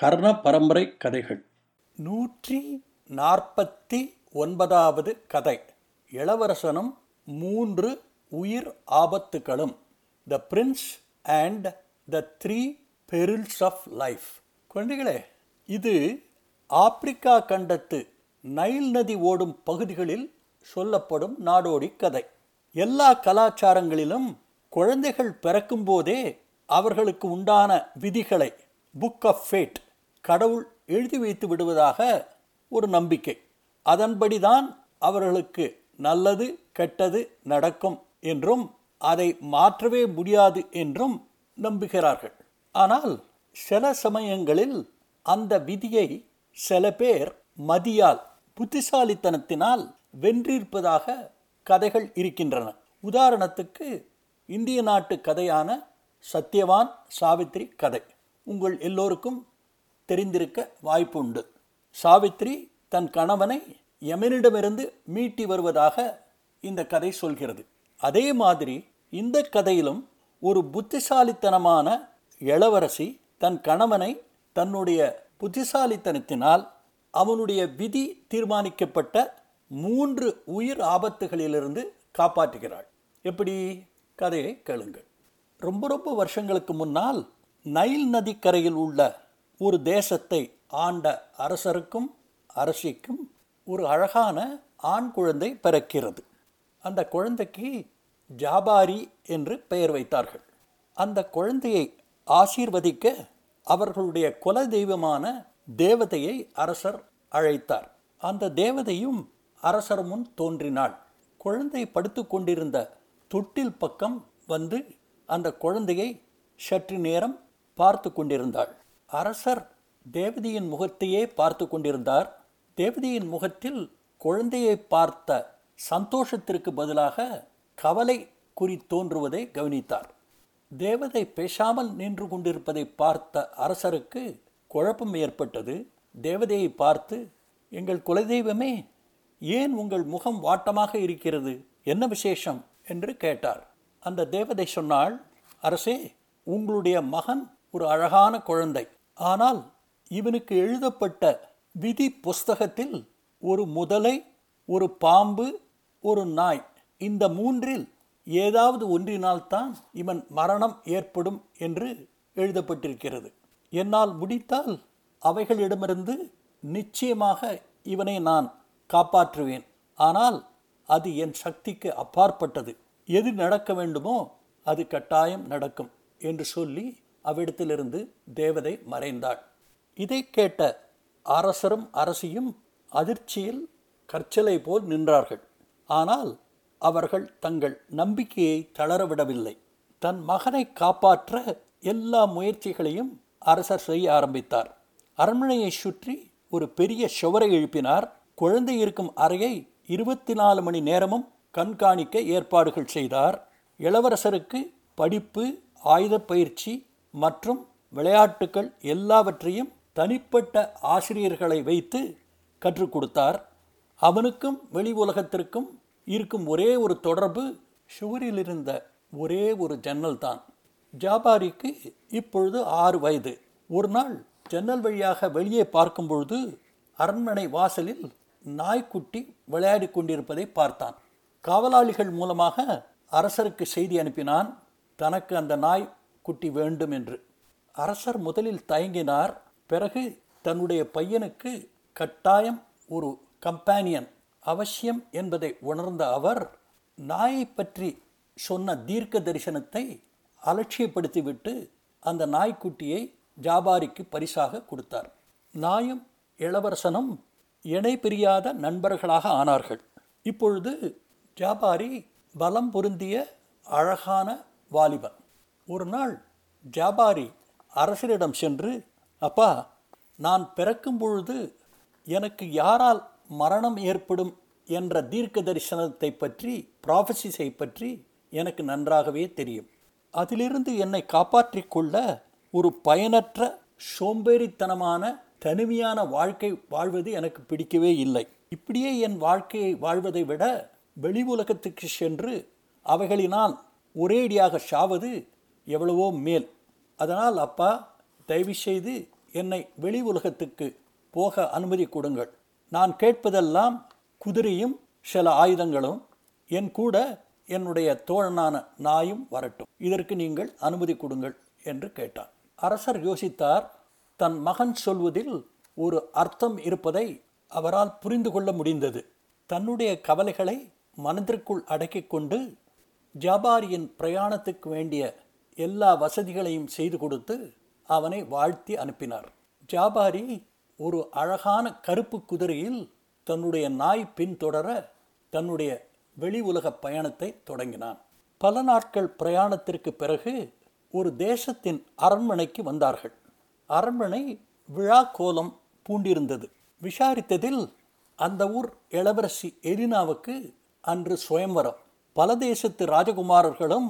கர்ண பரம்பரை கதைகள் நூற்றி நாற்பத்தி ஒன்பதாவது கதை. இளவரசனும் மூன்று உயிர் ஆபத்துகளும். The prince and the three perils of life குழந்தைகளே இது ஆப்பிரிக்கா கண்டத்து நைல் நதி ஓடும் பகுதிகளில் சொல்லப்படும் நாடோடி கதை. எல்லா கலாச்சாரங்களிலும் குழந்தைகள் பிறக்கும்போதே அவர்களுக்கு உண்டான விதிகளை புக் ஆஃப் ஃபேட் கடவுள் எழுதி வைத்து விடுவதாக ஒரு நம்பிக்கை. அதன்படிதான் அவர்களுக்கு நல்லது கெட்டது நடக்கும் என்றும் அதை மாற்றவே முடியாது என்றும் நம்புகிறார்கள். ஆனால் சில சமயங்களில் அந்த விதியை சில பேர் மதியால் புத்திசாலித்தனத்தினால் வென்றிருப்பதாக கதைகள் இருக்கின்றன. உதாரணத்துக்கு இந்திய நாட்டு கதையான சத்யவான் சாவித்ரி கதை. உங்கள் எல்லோருக்கும் தெரிந்திருக்க வாய்ப்புண்டு. சாவித்ரி தன் கணவனை யமனிடமிருந்து மீட்டி வருவதாக இந்த கதை சொல்கிறது. அதே மாதிரி இந்த கதையிலும் ஒரு புத்திசாலித்தனமான இளவரசி தன் கணவனை தன்னுடைய புத்திசாலித்தனத்தினால் அவனுடைய விதி தீர்மானிக்கப்பட்ட மூன்று உயிர் ஆபத்துகளிலிருந்து காப்பாற்றுகிறாள். எப்படி? கதையை கேளுங்கள். ரொம்ப ரொம்ப வருஷங்களுக்கு முன்னால் நைல் நதிக்கரையில் உள்ள ஒரு தேசத்தை ஆண்ட அரசருக்கும் அரசிக்கும் ஒரு அழகான ஆண் குழந்தை பிறக்கிறது. அந்த குழந்தைக்கு ஜாபாரி என்று பெயர் வைத்தார்கள். அந்த குழந்தையை ஆசீர்வதிக்க அவர்களுடைய குல தெய்வமான தேவதையை அரசர் அழைத்தார். அந்த தேவதையும் அரசர் முன் தோன்றினாள். குழந்தை படுத்து கொண்டிருந்த தொட்டில் பக்கம் வந்து அந்த குழந்தையை சற்று நேரம் பார்த்து கொண்டிருந்தாள். அரசர் தேவதையின் முகத்தையே பார்த்து கொண்டிருந்தார். தேவதியின் முகத்தில் குழந்தையை பார்த்த சந்தோஷத்திற்கு பதிலாக கவலை குறி தோன்றுவதை கவனித்தார். தேவதை பேசாமல் நின்று கொண்டிருப்பதை பார்த்த அரசருக்கு குழப்பம் ஏற்பட்டது. தேவதையை பார்த்து எங்கள் குலதெய்வமே ஏன் உங்கள் முகம் வாட்டமாக இருக்கிறது? என்ன விசேஷம்? என்று கேட்டார். அந்த தேவதை சொன்னாள் அரசே உங்களுடைய மகன் ஒரு அழகான குழந்தை. ஆனால் இவனுக்கு எழுதப்பட்ட விதி புஸ்தகத்தில் ஒரு முதலை ஒரு பாம்பு ஒரு நாய் இந்த மூன்றில் ஏதாவது ஒன்றினால்தான் இவன் மரணம் ஏற்படும் என்று எழுதப்பட்டிருக்கிறது. என்னால் முடித்தால் அவைகளிடமிருந்து நிச்சயமாக இவனை நான் காப்பாற்றுவேன். ஆனால் அது என் சக்திக்கு அப்பாற்பட்டது. எது நடக்க வேண்டுமோ அது கட்டாயம் நடக்கும் என்று சொல்லி அவ்விடத்திலிருந்து தேவதை மறைந்தாள். இதை கேட்ட அரசரும் அரசியும் அதிர்ச்சியில் கற்சலை போல் நின்றார்கள். ஆனால் அவர்கள் தங்கள் நம்பிக்கையை தளரவிடவில்லை தன் மகனை காப்பாற்ற எல்லா முயற்சிகளையும் அரசர் செய்ய ஆரம்பித்தார். அரண்மனையை சுற்றி ஒரு பெரிய சுவரை எழுப்பினார். குழந்தை இருக்கும் அறையை இருபத்தி நாலு மணி நேரமும் கண்காணிக்க ஏற்பாடுகள் செய்தார். இளவரசருக்கு படிப்பு ஆயுத பயிற்சி மற்றும் விளையாட்டுக்கள் எல்லாவற்றையும் தனிப்பட்ட ஆசிரியர்களை வைத்து கற்றுக் கொடுத்தார். அவனுக்கும் வெளி உலகத்திற்கும் இருக்கும் ஒரே ஒரு தொடர்பு சுவரில் இருந்த ஒரே ஒரு ஜன்னல் தான். ஜாபாரிக்கு இப்பொழுது ஆறு வயது. ஒரு நாள் ஜன்னல் வழியாக வெளியே பார்க்கும் பொழுது அரண்மனை வாசலில் நாய்க்குட்டி விளையாடி கொண்டிருப்பதை பார்த்தான். காவலாளிகள் மூலமாக அரசருக்கு செய்தி அனுப்பினான். தனக்கு அந்த நாய் குட்டி வேண்டும் என்று. அரசர் முதலில் தயங்கினார். பிறகு தன்னுடைய பையனுக்கு கட்டாயம் ஒரு கம்பேனியன் அவசியம் என்பதை உணர்ந்த அவர் நாயை பற்றி சொன்ன தீர்க்க தரிசனத்தை அலட்சியப்படுத்திவிட்டு அந்த நாய்க்குட்டியை ஜாபாரிக்கு பரிசாக கொடுத்தார். நாயும் இளவரசனும் இணை பிரியாத நண்பர்களாக ஆனார்கள். இப்பொழுது ஜாபாரி பலம் பொருந்திய அழகான வாலிபன். ஒரு நாள் ஜாபாரி அரசரிடம் சென்று அப்பா நான் பிறக்கும் பொழுது எனக்கு யாரால் மரணம் ஏற்படும் என்ற தீர்க்க தரிசனத்தை பற்றி ப்ராஃபசிஸை பற்றி எனக்கு நன்றாகவே தெரியும். அதிலிருந்து என்னை காப்பாற்றி கொள்ள ஒரு பயனற்ற சோம்பேறித்தனமான தனிமையான வாழ்க்கை வாழ்வது எனக்கு பிடிக்கவே இல்லை. இப்படியே என் வாழ்க்கையை வாழ்வதை விட வெளி உலகத்துக்கு சென்று அவைகளினால் ஒரேடியாக சாவது எவ்வளவோ மேல். அதனால் அப்பா தயவுசெய்து என்னை வெளி உலகத்துக்கு போக அனுமதி கொடுங்கள். நான் கேட்பதெல்லாம் குதிரையும் சில ஆயுதங்களும். என் கூட என்னுடைய தோழனான நாயும் வரட்டும். இதற்கு நீங்கள் அனுமதி கொடுங்கள் என்று கேட்டான். அரசர் யோசித்தார் தன் மகன் சொல்வதில் ஒரு அர்த்தம் இருப்பதை அவரால் புரிந்து கொள்ள முடிந்தது. தன்னுடைய கவலைகளை மனதிற்குள் அடக்கிக் கொண்டு ஜாபாரியின் பிரயாணத்துக்கு வேண்டிய எல்லா வசதிகளையும் செய்து கொடுத்து அவனை வாழ்த்தி அனுப்பினார். ஜாபாரி ஒரு அழகான கருப்பு குதிரையில் தன்னுடைய நாய் பின்தொடர தன்னுடைய வெளி உலக பயணத்தை தொடங்கினான். பல நாட்கள் பிரயாணத்திற்கு பிறகு ஒரு தேசத்தின் அரண்மனைக்கு வந்தார்கள். அரண்மனை விழா கோலம் பூண்டிருந்தது. விசாரித்ததில் அந்த ஊர் இளவரசி எரினாவுக்கு அன்று சுயம்வரம். பல தேசத்து ராஜகுமாரர்களும்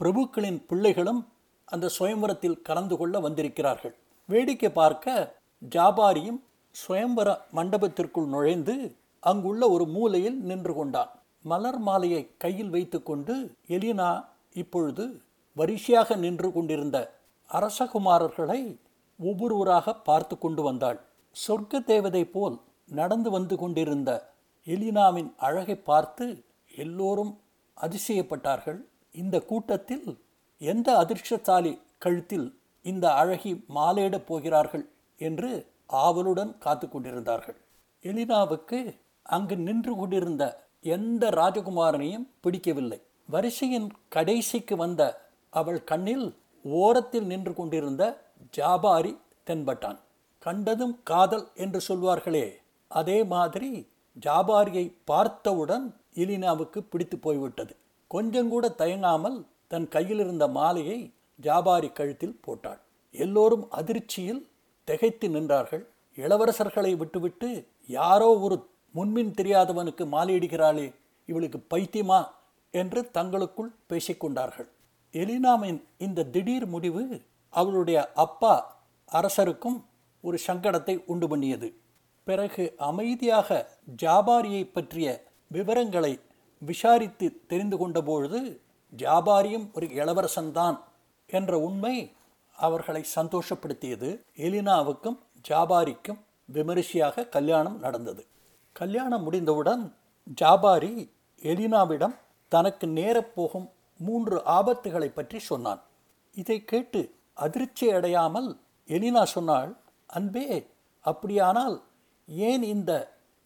பிரபுக்களின் பிள்ளைகளும் அந்த சுயம்பரத்தில் கலந்து கொள்ள வந்திருக்கிறார்கள். வேடிக்கை பார்க்க ஜாபாரியும் சுயம்பர மண்டபத்திற்குள் நுழைந்து அங்குள்ள ஒரு மூலையில் நின்று கொண்டான். மலர் மாலையை கையில் வைத்துக்கொண்டு எலினா இப்பொழுது வரிசையாக நின்று கொண்டிருந்த அரசகுமாரர்களை ஒவ்வொருவராக பார்த்து கொண்டு வந்தாள். சொர்க்க தேவதை போல் நடந்து வந்து கொண்டிருந்த எலினாவின் அழகை பார்த்து எல்லோரும் அதிசயப்பட்டார்கள். இந்த கூட்டத்தில் எந்த அதிர்ஷ்டசாலி கழுத்தில் இந்த அழகி மாலையிடப் போகிறார்கள் என்று ஆவலுடன் காத்து கொண்டிருந்தார்கள். எலினாவுக்கு அங்கு நின்று கொண்டிருந்த எந்த ராஜகுமாரனையும் பிடிக்கவில்லை. வரிசையின் கடைசிக்கு வந்த அவள் கண்ணில் ஓரத்தில் நின்று கொண்டிருந்த ஜாபாரி தென்பட்டான். கண்டதும் காதல் என்று சொல்வார்களே அதே மாதிரி ஜாபாரியை பார்த்தவுடன் இலினாவுக்கு பிடித்து போய்விட்டது. கொஞ்சம் கூட தயங்காமல் தன் கையில் இருந்த மாலையை ஜாபாரி கழுத்தில் போட்டாள். எல்லோரும் அதிர்ச்சியில் திகைத்து நின்றார்கள். இளவரசர்களை விட்டுவிட்டு யாரோ ஒரு முன்மின் தெரியாதவனுக்கு மாலையிடுகிறாளே இவளுக்கு பைத்தியமா என்று தங்களுக்குள் பேசிக்கொண்டார்கள் எலினாமின் இந்த திடீர் முடிவு அவளுடைய அப்பா அரசருக்கும் ஒரு சங்கடத்தை உண்டு பண்ணியது. பிறகு அமைதியாக ஜாபாரியை பற்றிய விவரங்களை விசாரித்து தெரிந்து கொண்டபொழுது ஜாபாரியும் ஒரு இளவரசன்தான் என்ற உண்மை அவர்களை சந்தோஷப்படுத்தியது. எலினாவுக்கும் ஜாபாரிக்கும் விமரிசையாக கல்யாணம் நடந்தது. கல்யாணம் முடிந்தவுடன் ஜாபாரி எலினாவிடம் தனக்கு நேரப்போகும் மூன்று ஆபத்துகளை பற்றி சொன்னான். இதை கேட்டு அதிர்ச்சி அடையாமல் எலினா சொன்னாள் அன்பே அப்படியானால் ஏன் இந்த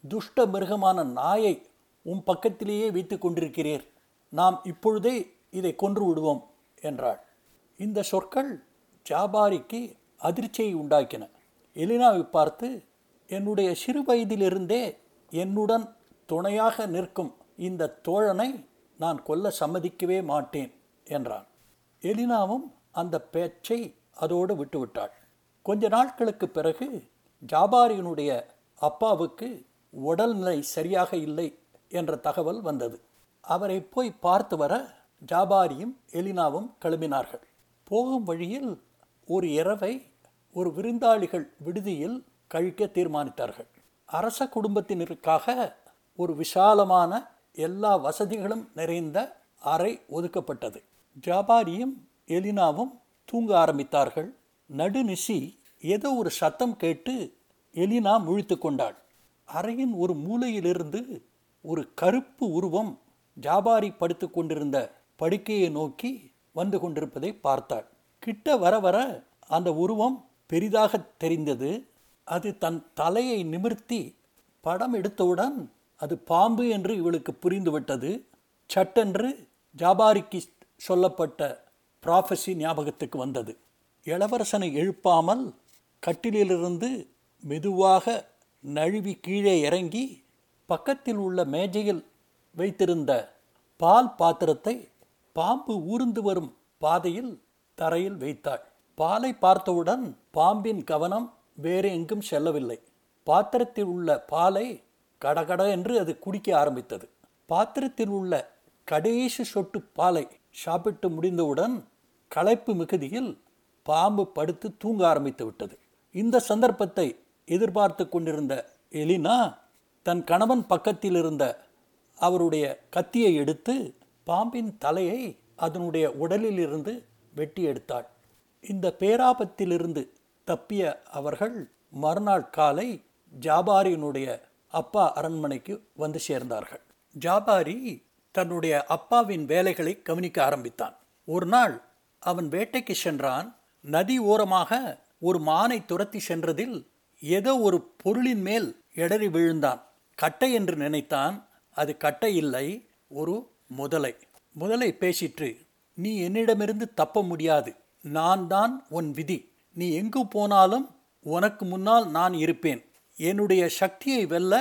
துஷ்ட மிருகமான நாயை உன் பக்கத்திலேயே வைத்து கொண்டிருக்கிறீர். நாம் இப்பொழுதே இதை கொன்று விடுவோம் என்றாள். இந்த சொற்கள் ஜாபாரிக்கு அதிர்ச்சியை உண்டாக்கின. எலினாவை பார்த்து என்னுடைய சிறு வயதிலிருந்தே என்னுடன் துணையாக நிற்கும் இந்த தோழனை நான் கொல்ல சம்மதிக்கவே மாட்டேன் என்றான். எலினாவும் அந்த பேச்சை அதோடு விட்டுவிட்டாள். கொஞ்ச நாட்களுக்கு பிறகு ஜாபாரியினுடைய அப்பாவுக்கு உடல்நிலை சரியாக இல்லை என்ற தகவல் வந்தது. அவரை போய் பார்த்து வர ஜாபாரியும் எலினாவும் கிளம்பினார்கள். போகும் வழியில் ஒரு இரவை ஒரு விருந்தாளிகள் விடுதியில் கழிக்க தீர்மானித்தார்கள். அரச குடும்பத்தினருக்காக ஒரு விசாலமான எல்லா வசதிகளும் நிறைந்த அறை ஒதுக்கப்பட்டது. ஜாபாரியும் எலினாவும் தூங்க ஆரம்பித்தார்கள். நடுநிசி ஏதோ ஒரு சத்தம் கேட்டு எலினா முழித்து கொண்டாள். அறையின் ஒரு மூலையிலிருந்து ஒரு கருப்பு உருவம் ஜாபாரி படுத்து கொண்டிருந்த படுக்கையை நோக்கி வந்து கொண்டிருப்பதை பார்த்தாள். கிட்ட வர வர அந்த உருவம் பெரிதாக தெரிந்தது. அது தன் தலையை நிமிர்த்தி படம் எடுத்தவுடன் அது பாம்பு என்று இவளுக்கு புரிந்துவிட்டது. சட்டென்று ஜாபாரிக்கு சொல்லப்பட்ட ப்ராஃபஸி ஞாபகத்துக்கு வந்தது. இளவரசனை எழுப்பாமல் கட்டிலிலிருந்து மெதுவாக நழுவி கீழே இறங்கி பக்கத்தில் உள்ள மேஜையில் வைத்திருந்த பால் பாத்திரத்தை பாம்பு ஊர்ந்து வரும் பாதையில் தரையில் வைத்தாள். பாலை பார்த்தவுடன் பாம்பின் கவனம் வேறு எங்கும் செல்லவில்லை. பாத்திரத்தில் உள்ள பாலை கடகட என்று அது குடிக்க ஆரம்பித்தது. பாத்திரத்தில் உள்ள கடைசி சொட்டு பாலை சாப்பிட்டு முடிந்தவுடன் களைப்பு மிகுதியில் பாம்பு படுத்து தூங்க ஆரம்பித்து விட்டது. இந்த சந்தர்ப்பத்தை எதிர்பார்த்து கொண்டிருந்த எலினா தன் கணவன் பக்கத்தில் இருந்த அவருடைய கத்தியை எடுத்து பாம்பின் தலையை அதனுடைய உடலில் இருந்து வெட்டி எடுத்தாள். இந்த பேராபத்திலிருந்து தப்பிய அவர்கள் மறுநாள் காலை ஜாபாரியினுடைய அப்பா அரண்மனைக்கு வந்து சேர்ந்தார்கள். ஜாபாரி தன்னுடைய அப்பாவின் வேலைகளை கவனிக்க ஆரம்பித்தான். ஒரு நாள் அவன் வேட்டைக்கு சென்றான். நதி ஓரமாக ஒரு மானை துரத்தி சென்றதில் ஏதோ ஒரு பொருளின் மேல் எடறி விழுந்தான். கட்டை என்று நினைத்தான். அது கட்டை இல்லை ஒரு முதலை. முதலை பேசிற்று நீ என்னிடமிருந்து தப்ப முடியாது. நான் தான் உன் விதி. நீ எங்கு போனாலும் உனக்கு முன்னால் நான் இருப்பேன். என்னுடைய சக்தியை வெல்ல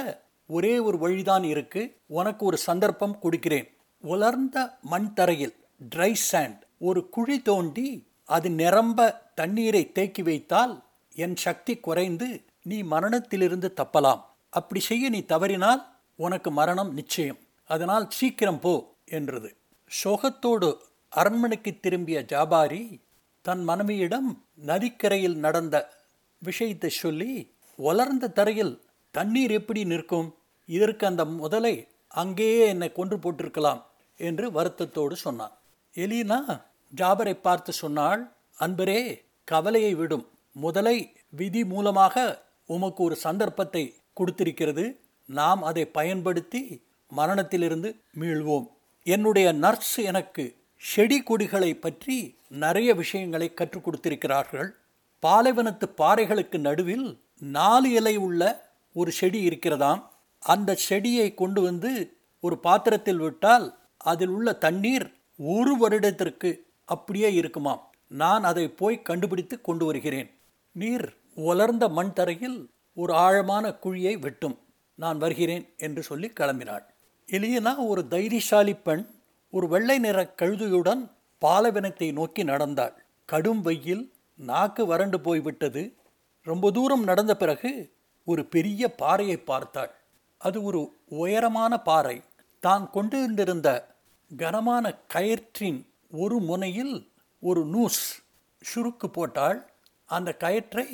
ஒரே ஒரு வழிதான் இருக்கு. உனக்கு ஒரு சந்தர்ப்பம் கொடுக்கிறேன். உலர்ந்த மண் தரையில் ட்ரை சாண்ட் ஒரு குழி தோண்டி அது நிரம்ப தண்ணீரை தேக்கி வைத்தால் என் சக்தி குறைந்து நீ மரணத்திலிருந்து தப்பலாம். அப்படி செய்ய நீ தவறினால் உனக்கு மரணம் நிச்சயம். அதனால் சீக்கிரம் போ என்றது. சோகத்தோடு அரண்மனைக்கு திரும்பிய ஜாபாரி தன் மனைவியிடம் நதிக்கரையில் நடந்த விஷயத்தை சொல்லி வளர்ந்த தரையில் தண்ணீர் எப்படி நிற்கும்? இதற்கு அந்த முதலை அங்கேயே என்னை கொன்று போட்டிருக்கலாம் என்று வருத்தத்தோடு சொன்னான். எலினா ஜாபரை பார்த்து சொன்னாள் அன்பரே கவலையை விடும். முதலை விதி மூலமாக உமக்கு ஒரு சந்தர்ப்பத்தை கொடுத்திருக்கிறது. நாம் அதை பயன்படுத்தி மரணத்திலிருந்து மீள்வோம். என்னுடைய நர்ஸ் எனக்கு செடி கொடிகளை பற்றி நிறைய விஷயங்களை கற்றுக் கொடுத்திருக்கிறார்கள். பாலைவனத்து பாறைகளுக்கு நடுவில் நாலு இலை உள்ள ஒரு செடி இருக்கிறதாம். அந்த செடியை கொண்டு வந்து ஒரு பாத்திரத்தில் விட்டால் அதில் உள்ள தண்ணீர் ஒரு வருடத்திற்கு அப்படியே இருக்குமாம். நான் அதை போய் கண்டுபிடித்து கொண்டு வருகிறேன். நீர் உலர்ந்த மண் தரையில் ஒரு ஆழமான குழியை வெட்டும். நான் வருகிறேன் என்று சொல்லி கிளம்பினாள். எலியனா ஒரு தைரியசாலி பெண் ஒரு வெள்ளை நிற கழுதையுடன் பாலவனத்தை நோக்கி நடந்தாள். கடும் வெயில் நாக்கு வறண்டு போய்விட்டது. ரொம்ப தூரம் நடந்த பிறகு ஒரு பெரிய பாறையை பார்த்தாள். அது ஒரு உயரமான பாறை. தான் கொண்டு இருந்திருந்த கனமான கயிற்றின் ஒரு முனையில் ஒரு நூஸ் சுருக்கு போட்டாள். அந்த கயிற்றை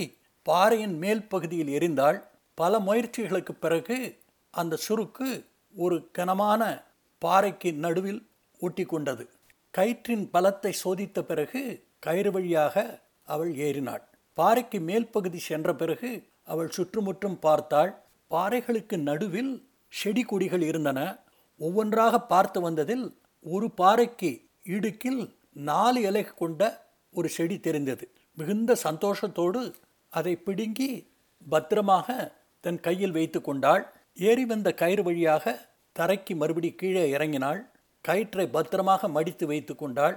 பாறையின் மேல் பகுதியில் எரிந்தாள் பல முயற்சிகளுக்கு பிறகு அந்த சுருக்கு ஒரு கனமான பாறைக்கு நடுவில் ஒட்டி கொண்டது கயிற்றின் பலத்தை சோதித்த பிறகு கயிறு வழியாக அவள் ஏறினாள். பாறைக்கு மேல் பகுதி சென்ற பிறகு அவள் சுற்றுமுற்றும் பார்த்தாள் பாறைகளுக்கு நடுவில் செடி கொடிகள் இருந்தன. ஒவ்வொன்றாக பார்த்து வந்ததில் ஒரு பாறைக்கு இடுக்கில் நாலு இலை கொண்ட ஒரு செடி தெரிந்தது. மிகுந்த சந்தோஷத்தோடு அதை பிடுங்கி பத்திரமாக தன் கையில் வைத்து கொண்டாள். ஏறி வந்த கயிறு வழியாக தரைக்கு மறுபடி கீழே இறங்கினாள். கயிற்றை பத்திரமாக மடித்து வைத்து கொண்டாள்.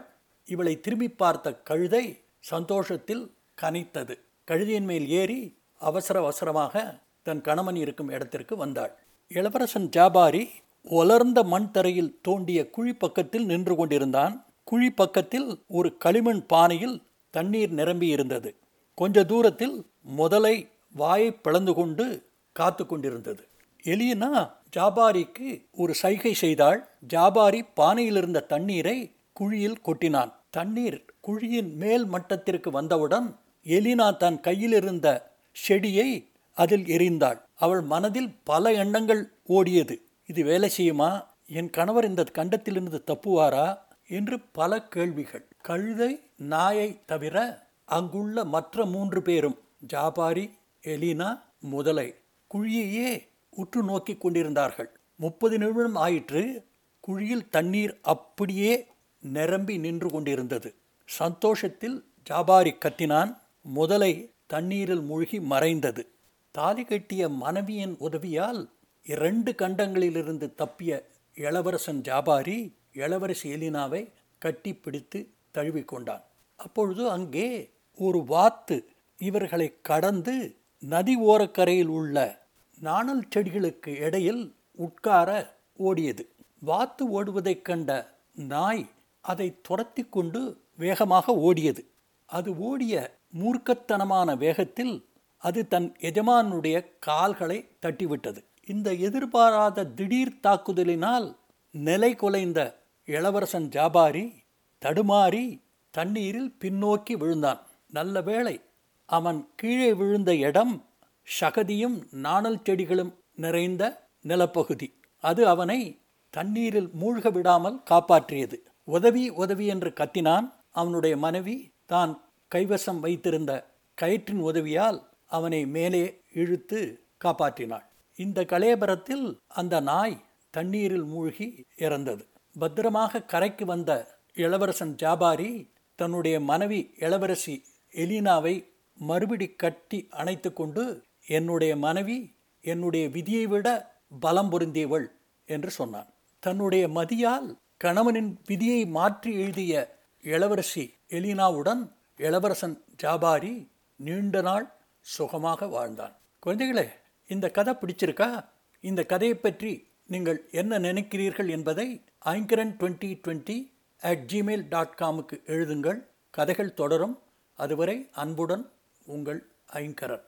இவளை திரும்பி பார்த்த கழுதை சந்தோஷத்தில் கனைத்தது. கழுதையின் மேல் ஏறி அவசர அவசரமாக தன் கணவன் இருக்கும் இடத்திற்கு வந்தாள். இளவரசன் ஜாபாரி ஒலர்ந்த மண் தரையில் தோண்டிய குழி பக்கத்தில் நின்று கொண்டிருந்தான். குழி பக்கத்தில் ஒரு களிமண் பானையில் தண்ணீர் நிரம்பி இருந்தது கொஞ்ச தூரத்தில் முதலை வாயை பிளந்து கொண்டு காத்து கொண்டிருந்தது. எலியனா ஜாபாரிக்கு ஒரு சைகை செய்தாள். ஜாபாரி பானையில் இருந்த தண்ணீரை குழியில் கொட்டினான். தண்ணீர் குழியின் மேல் மட்டத்திற்கு வந்தவுடன் எலினா தன் கையில் இருந்த செடியை அதில் எரிந்தாள் அவள் மனதில் பல எண்ணங்கள் ஓடியது. இது வேலை செய்யுமா? என் கணவர் இந்த கண்டத்திலிருந்து தப்புவாரா? என்று பல கேள்விகள். கழுதை நாயை தவிர அங்குள்ள மற்ற மூன்று பேரும் ஜாபாரி எலினா முதலை குழியையே உற்று நோக்கி கொண்டிருந்தார்கள். முப்பது நிமிடம் ஆயிற்று குழியில் தண்ணீர் அப்படியே நிரம்பி நின்று கொண்டிருந்தது. சந்தோஷத்தில் ஜாபாரி கத்தினான் முதலை தண்ணீரில் மூழ்கி மறைந்தது. தாலி கட்டிய மனைவியின் உதவியால் இரண்டு கண்டங்களிலிருந்து தப்பிய இளவரசன் ஜாபாரி இளவரசி எலினாவை கட்டி பிடித்து தழுவிக்கொண்டான். அப்பொழுது அங்கே ஒரு வாத்து இவர்களை கடந்து நதி ஓரக்கரையில் உள்ள நாணல் செடிகளுக்கு இடையில் உட்கார ஓடியது. வாத்து ஓடுவதைக் கண்ட நாய் அதை துரத்தி கொண்டு வேகமாக ஓடியது. அது ஓடிய மூர்க்கத்தனமான வேகத்தில் அது தன் எஜமானுடைய கால்களை தட்டிவிட்டது. இந்த எதிர்பாராத திடீர் தாக்குதலினால் நிலை குலைந்த இளவரசன் ஜாபாரி தடுமாறி தண்ணீரில் பின்னோக்கி விழுந்தான். நல்ல வேளை அவன் கீழே விழுந்த இடம் சகதியும் நாணல் செடிகளும் நிறைந்த நிலப்பகுதி. அது அவனை தண்ணீரில் மூழ்க விடாமல் காப்பாற்றியது. உதவி உதவி என்று கத்தினான் அவனுடைய மனைவி. தான் கைவசம் வைத்திருந்த கயிற்றின் உதவியால் அவனை மேலே இழுத்து காப்பாற்றினாள். இந்த கலேபரத்தில் அந்த நாய் தண்ணீரில் மூழ்கி இறந்தது. பத்திரமாக கரைக்கு வந்த இளவரசன் ஜாபாரி தன்னுடைய மனைவி இளவரசி எலினாவை மறுபடி கட்டி அணைத்து கொண்டு என்னுடைய மனைவி என்னுடைய விதியை விட பலம் பொருந்தியவள் என்று சொன்னான். தன்னுடைய மதியால் கணவனின் விதியை மாற்றி எழுதிய இளவரசி எலினாவுடன் இளவரசன் ஜாபாரி நீண்ட நாள் சுகமாக வாழ்ந்தான். குழந்தைகளே இந்த கதை பிடிச்சிருக்கா? இந்த கதையை பற்றி நீங்கள் என்ன நினைக்கிறீர்கள் என்பதை Aingaran twenty twenty at gmail dot காமுக்கு எழுதுங்கள். கதைகள் தொடரும். அதுவரை அன்புடன் உங்கள் ஐங்கரன்